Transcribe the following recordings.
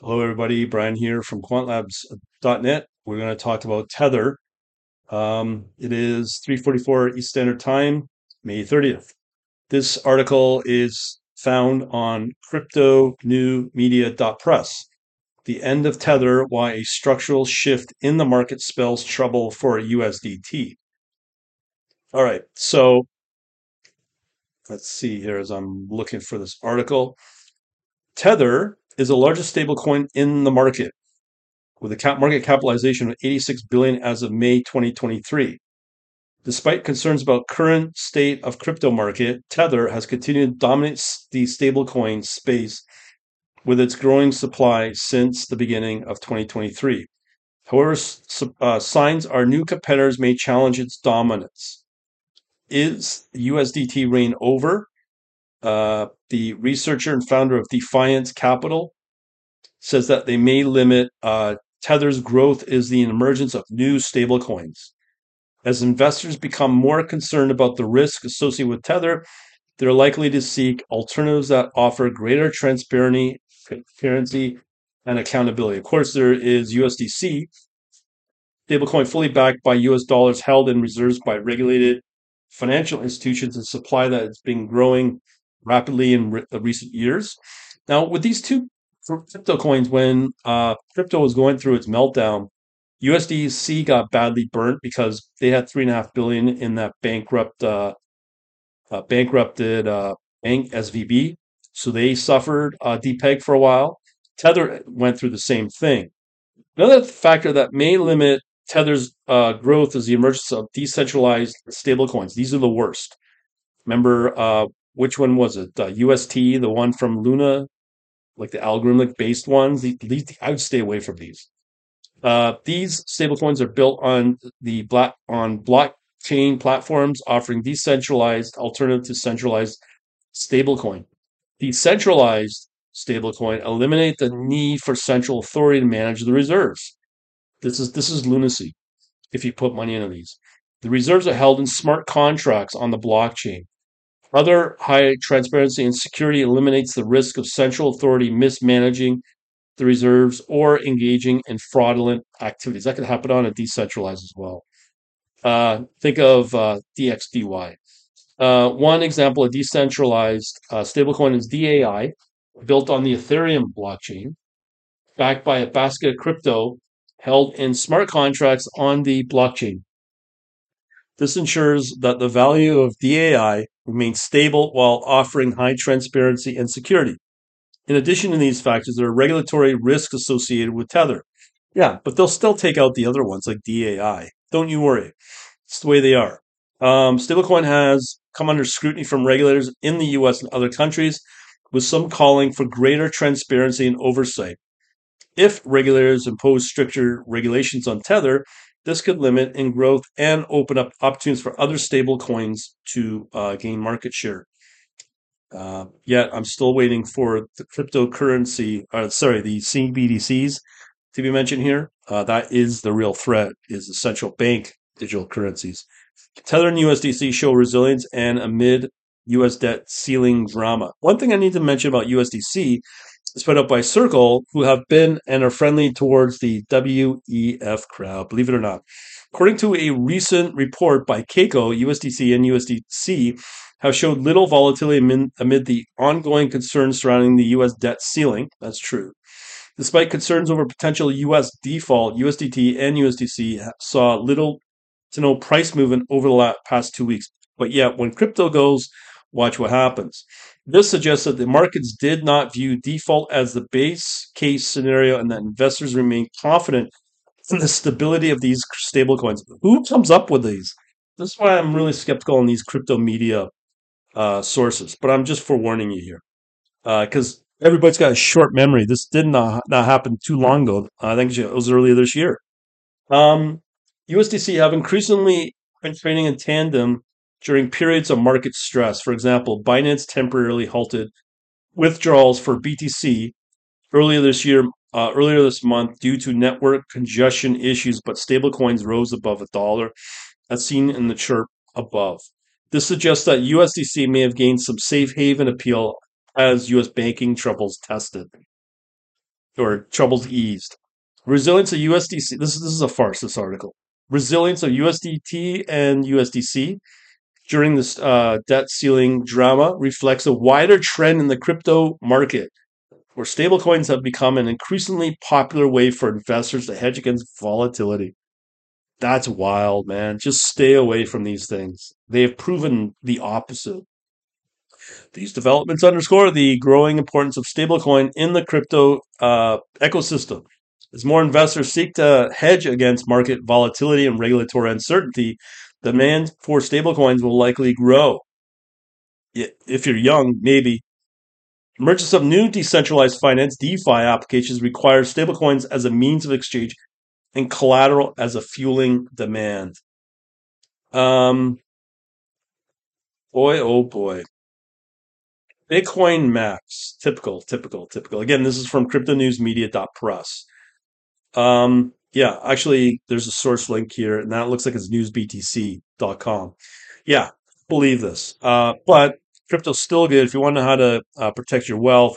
Hello, everybody. Brian here from quantlabs.net. We're going to talk about Tether. Um, it is 3:44 East Standard Time, May 30th. This article is found on cryptonewmedia.press. The end of Tether, why a structural shift in the market spells trouble for USDT. All right, so let's see here as I'm looking for this article. Tether is the largest stablecoin in the market with a market capitalization of 86 billion as of May 2023. Despite concerns about current state of crypto market, Tether has continued to dominate the stablecoin space with its growing supply since the beginning of 2023. However, uh, signs are new competitors may challenge its dominance. Is USDT reign over? Uh, the researcher and founder of Defiance Capital says that they may limit uh, Tether's growth is the emergence of new stablecoins. As investors become more concerned about the risk associated with Tether, they're likely to seek alternatives that offer greater transparency, transparency and accountability. Of course, there is USDC, stablecoin fully backed by US dollars held in reserves by regulated financial institutions, a supply that has been growing rapidly in re- recent years. Now, with these two crypto coins, when uh, crypto was going through its meltdown, USDC got badly burnt because they had three and a half billion in that bankrupt, uh, uh, bankrupted uh, bank SVB. So they suffered uh, depeg for a while. Tether went through the same thing. Another factor that may limit Tether's uh, growth is the emergence of decentralized stablecoins. These are the worst. Remember, uh, which one was it? UST, the one from Luna, like the algorithmic based ones. I would stay away from these. Uh, these stablecoins are built on the black on blockchain platforms, offering decentralized alternative to centralized stablecoin. Decentralized stablecoin eliminate the need for central authority to manage the reserves. This is this is lunacy. If you put money into these, the reserves are held in smart contracts on the blockchain. Other high transparency and security eliminates the risk of central authority mismanaging the reserves or engaging in fraudulent activities. That could happen on a decentralized as well. Uh, think of uh, DXDY. Uh, one example of decentralized uh, stablecoin is DAI, built on the Ethereum blockchain, backed by a basket of crypto held in smart contracts on the blockchain. This ensures that the value of DAI remains stable while offering high transparency and security. In addition to these factors, there are regulatory risks associated with Tether. Yeah, but they'll still take out the other ones like DAI. Don't you worry. It's the way they are. Um, stablecoin has come under scrutiny from regulators in the US and other countries, with some calling for greater transparency and oversight. If regulators impose stricter regulations on Tether, this could limit in growth and open up opportunities for other stable coins to uh, gain market share. Uh, yet I'm still waiting for the cryptocurrency, uh, sorry, the CBDCs to be mentioned here. Uh, that is the real threat, is the central bank digital currencies. Tether and USDC show resilience and amid US debt ceiling drama. One thing I need to mention about USDC is out by Circle, who have been and are friendly towards the WEF crowd, believe it or not. According to a recent report by Kaiko, USDC and USDC have showed little volatility amid, amid the ongoing concerns surrounding the U.S. debt ceiling. That's true. Despite concerns over potential U.S. default, USDT and USDC saw little to no price movement over the past two weeks. But yet, when crypto goes, watch what happens. This suggests that the markets did not view default as the base case scenario and that investors remain confident in the stability of these stablecoins. Who comes up with these? This is why I'm really skeptical on these crypto media uh, sources. But I'm just forewarning you here because uh, everybody's got a short memory. This did not not happen too long ago. I think it was earlier this year. Um, USDC have increasingly been trading in tandem during periods of market stress. For example, Binance temporarily halted withdrawals for BTC earlier this year, uh, earlier this month, due to network congestion issues. But stablecoins rose above a dollar, as seen in the chart above. This suggests that USDC may have gained some safe haven appeal as US banking troubles tested. or troubles eased. Resilience of USDC. This is this is a farce. This article. Resilience of USDT and USDC during this uh, debt ceiling drama reflects a wider trend in the crypto market, where stablecoins have become an increasingly popular way for investors to hedge against volatility. That's wild, man. Just stay away from these things. They have proven the opposite. These developments underscore the growing importance of stablecoin in the crypto uh, ecosystem. As more investors seek to hedge against market volatility and regulatory uncertainty, demand for stablecoins will likely grow. If you're young, maybe. Emergence of new decentralized finance DeFi applications requires stablecoins as a means of exchange and collateral as a fueling demand. Um, boy, oh boy. Bitcoin Max. Typical, typical, typical. Again, this is from cryptonewsmedia.press. Um, yeah, actually, there's a source link here, and that looks like it's newsbtc.com. Yeah, believe this. Uh, but crypto's still good. If you want to know how to uh, protect your wealth,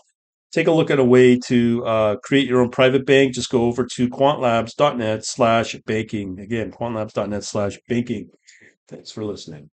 take a look at a way to uh, create your own private bank. Just go over to quantlabs.net slash banking. Again, quantlabs.net slash banking. Thanks for listening.